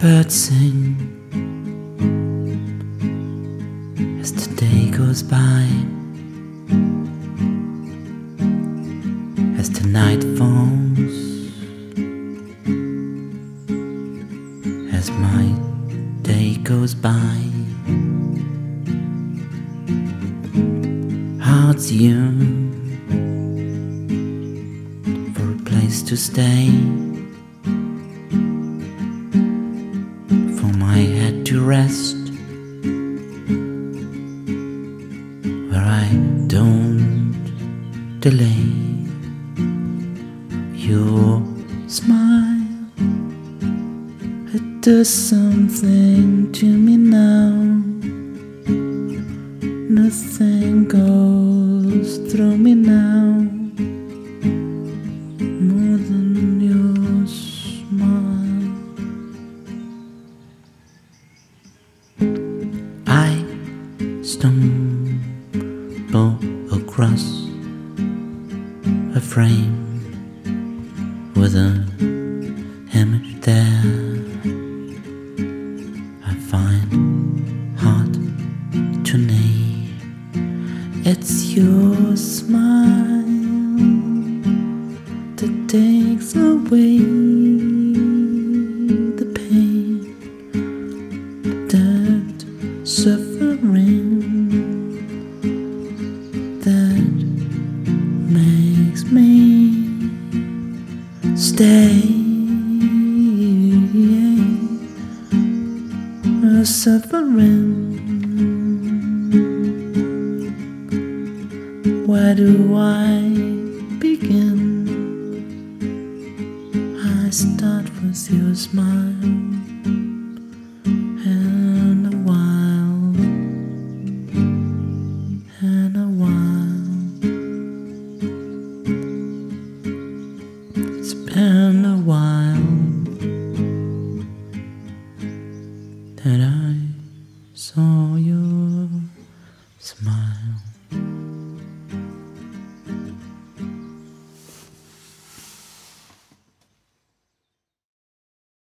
birds sing as the day goes by, as the night falls, as my day goes by. Hearts yearn for a place to stay. Rest. where I don't delay your smile. It does something to me now. Nothing goes through me stumble across a frame with a image there. I find hard to name. It's your smile that takes away makes me stay suffering. Where do I begin? I start with your smile that I saw your smile.